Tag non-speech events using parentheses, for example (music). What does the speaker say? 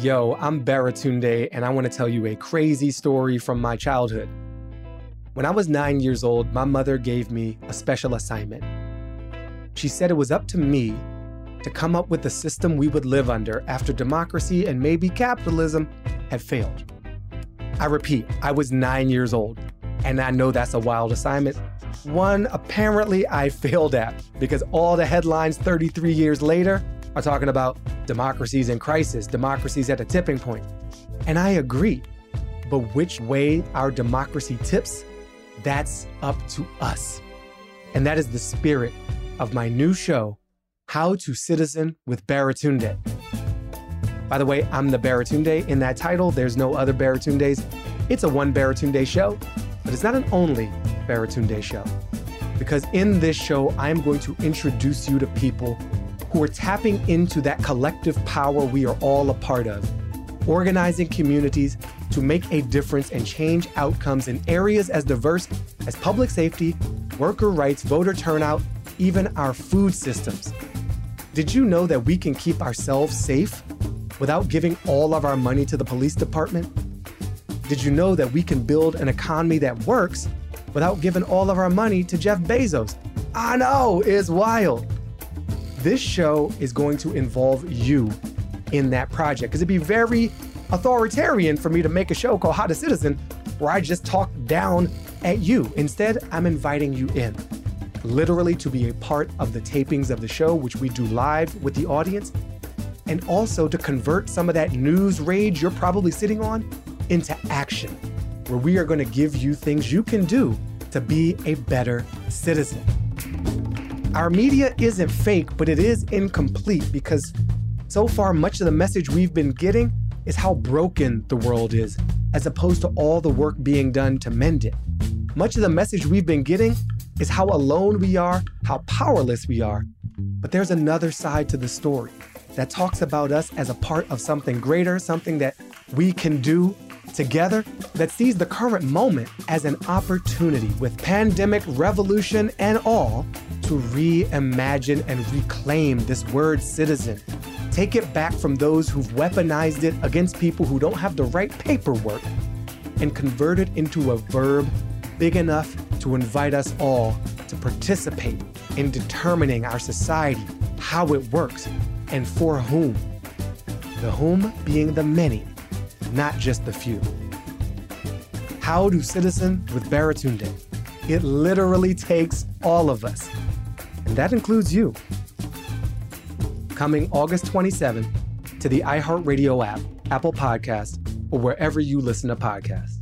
Yo, I'm Baratunde, and I want to tell you a crazy story from my childhood. When I was nine years old, my mother gave me a special assignment. She said it was up to me to come up with the system we would live under after democracy and maybe capitalism had failed. I repeat, I was nine years old, and I know that's a wild assignment. One apparently I (laughs) failed at because all the headlines 33 years later are talking about democracies in crisis, democracies at a tipping point. And I agree. But which way our democracy tips, that's up to us. And that is the spirit of my new show, How to Citizen with Baratunde. By the way, I'm the Baratunde. In that title, there's no other Baratundes. It's a one Baratunde show, but it's not an only Baratunde show. Because in this show, I'm going to introduce you to people who are tapping into that collective power we are all a part of, organizing communities to make a difference and change outcomes in areas as diverse as public safety, worker rights, voter turnout, even our food systems. Did you know that we can keep ourselves safe without giving all of our money to the police department? Did you know that we can build an economy that works without giving all of our money to Jeff Bezos? I know, it's wild. This show is going to involve you in that project because it'd be very authoritarian for me to make a show called How to Citizen where I just talk down at you. Instead, I'm inviting you in, literally to be a part of the tapings of the show, which we do live with the audience, and also to convert some of that news rage you're probably sitting on into action, where we are going to give you things you can do to be a better citizen. Our media isn't fake, but it is incomplete because so far, much of the message we've been getting is how broken the world is, as opposed to all the work being done to mend it. Much of the message we've been getting is how alone we are, how powerless we are. But there's another side to the story that talks about us as a part of something greater, something that we can do together that sees the current moment as an opportunity with pandemic, revolution, and all to reimagine and reclaim this word citizen. Take it back from those who've weaponized it against people who don't have the right paperwork and convert it into a verb big enough to invite us all to participate in determining our society, how it works, and for whom. The whom being the many not just the few. How to Citizen with Baratunde? It literally takes all of us, and that includes you. Coming August 27th to the iHeartRadio app, Apple Podcast, or wherever you listen to podcasts.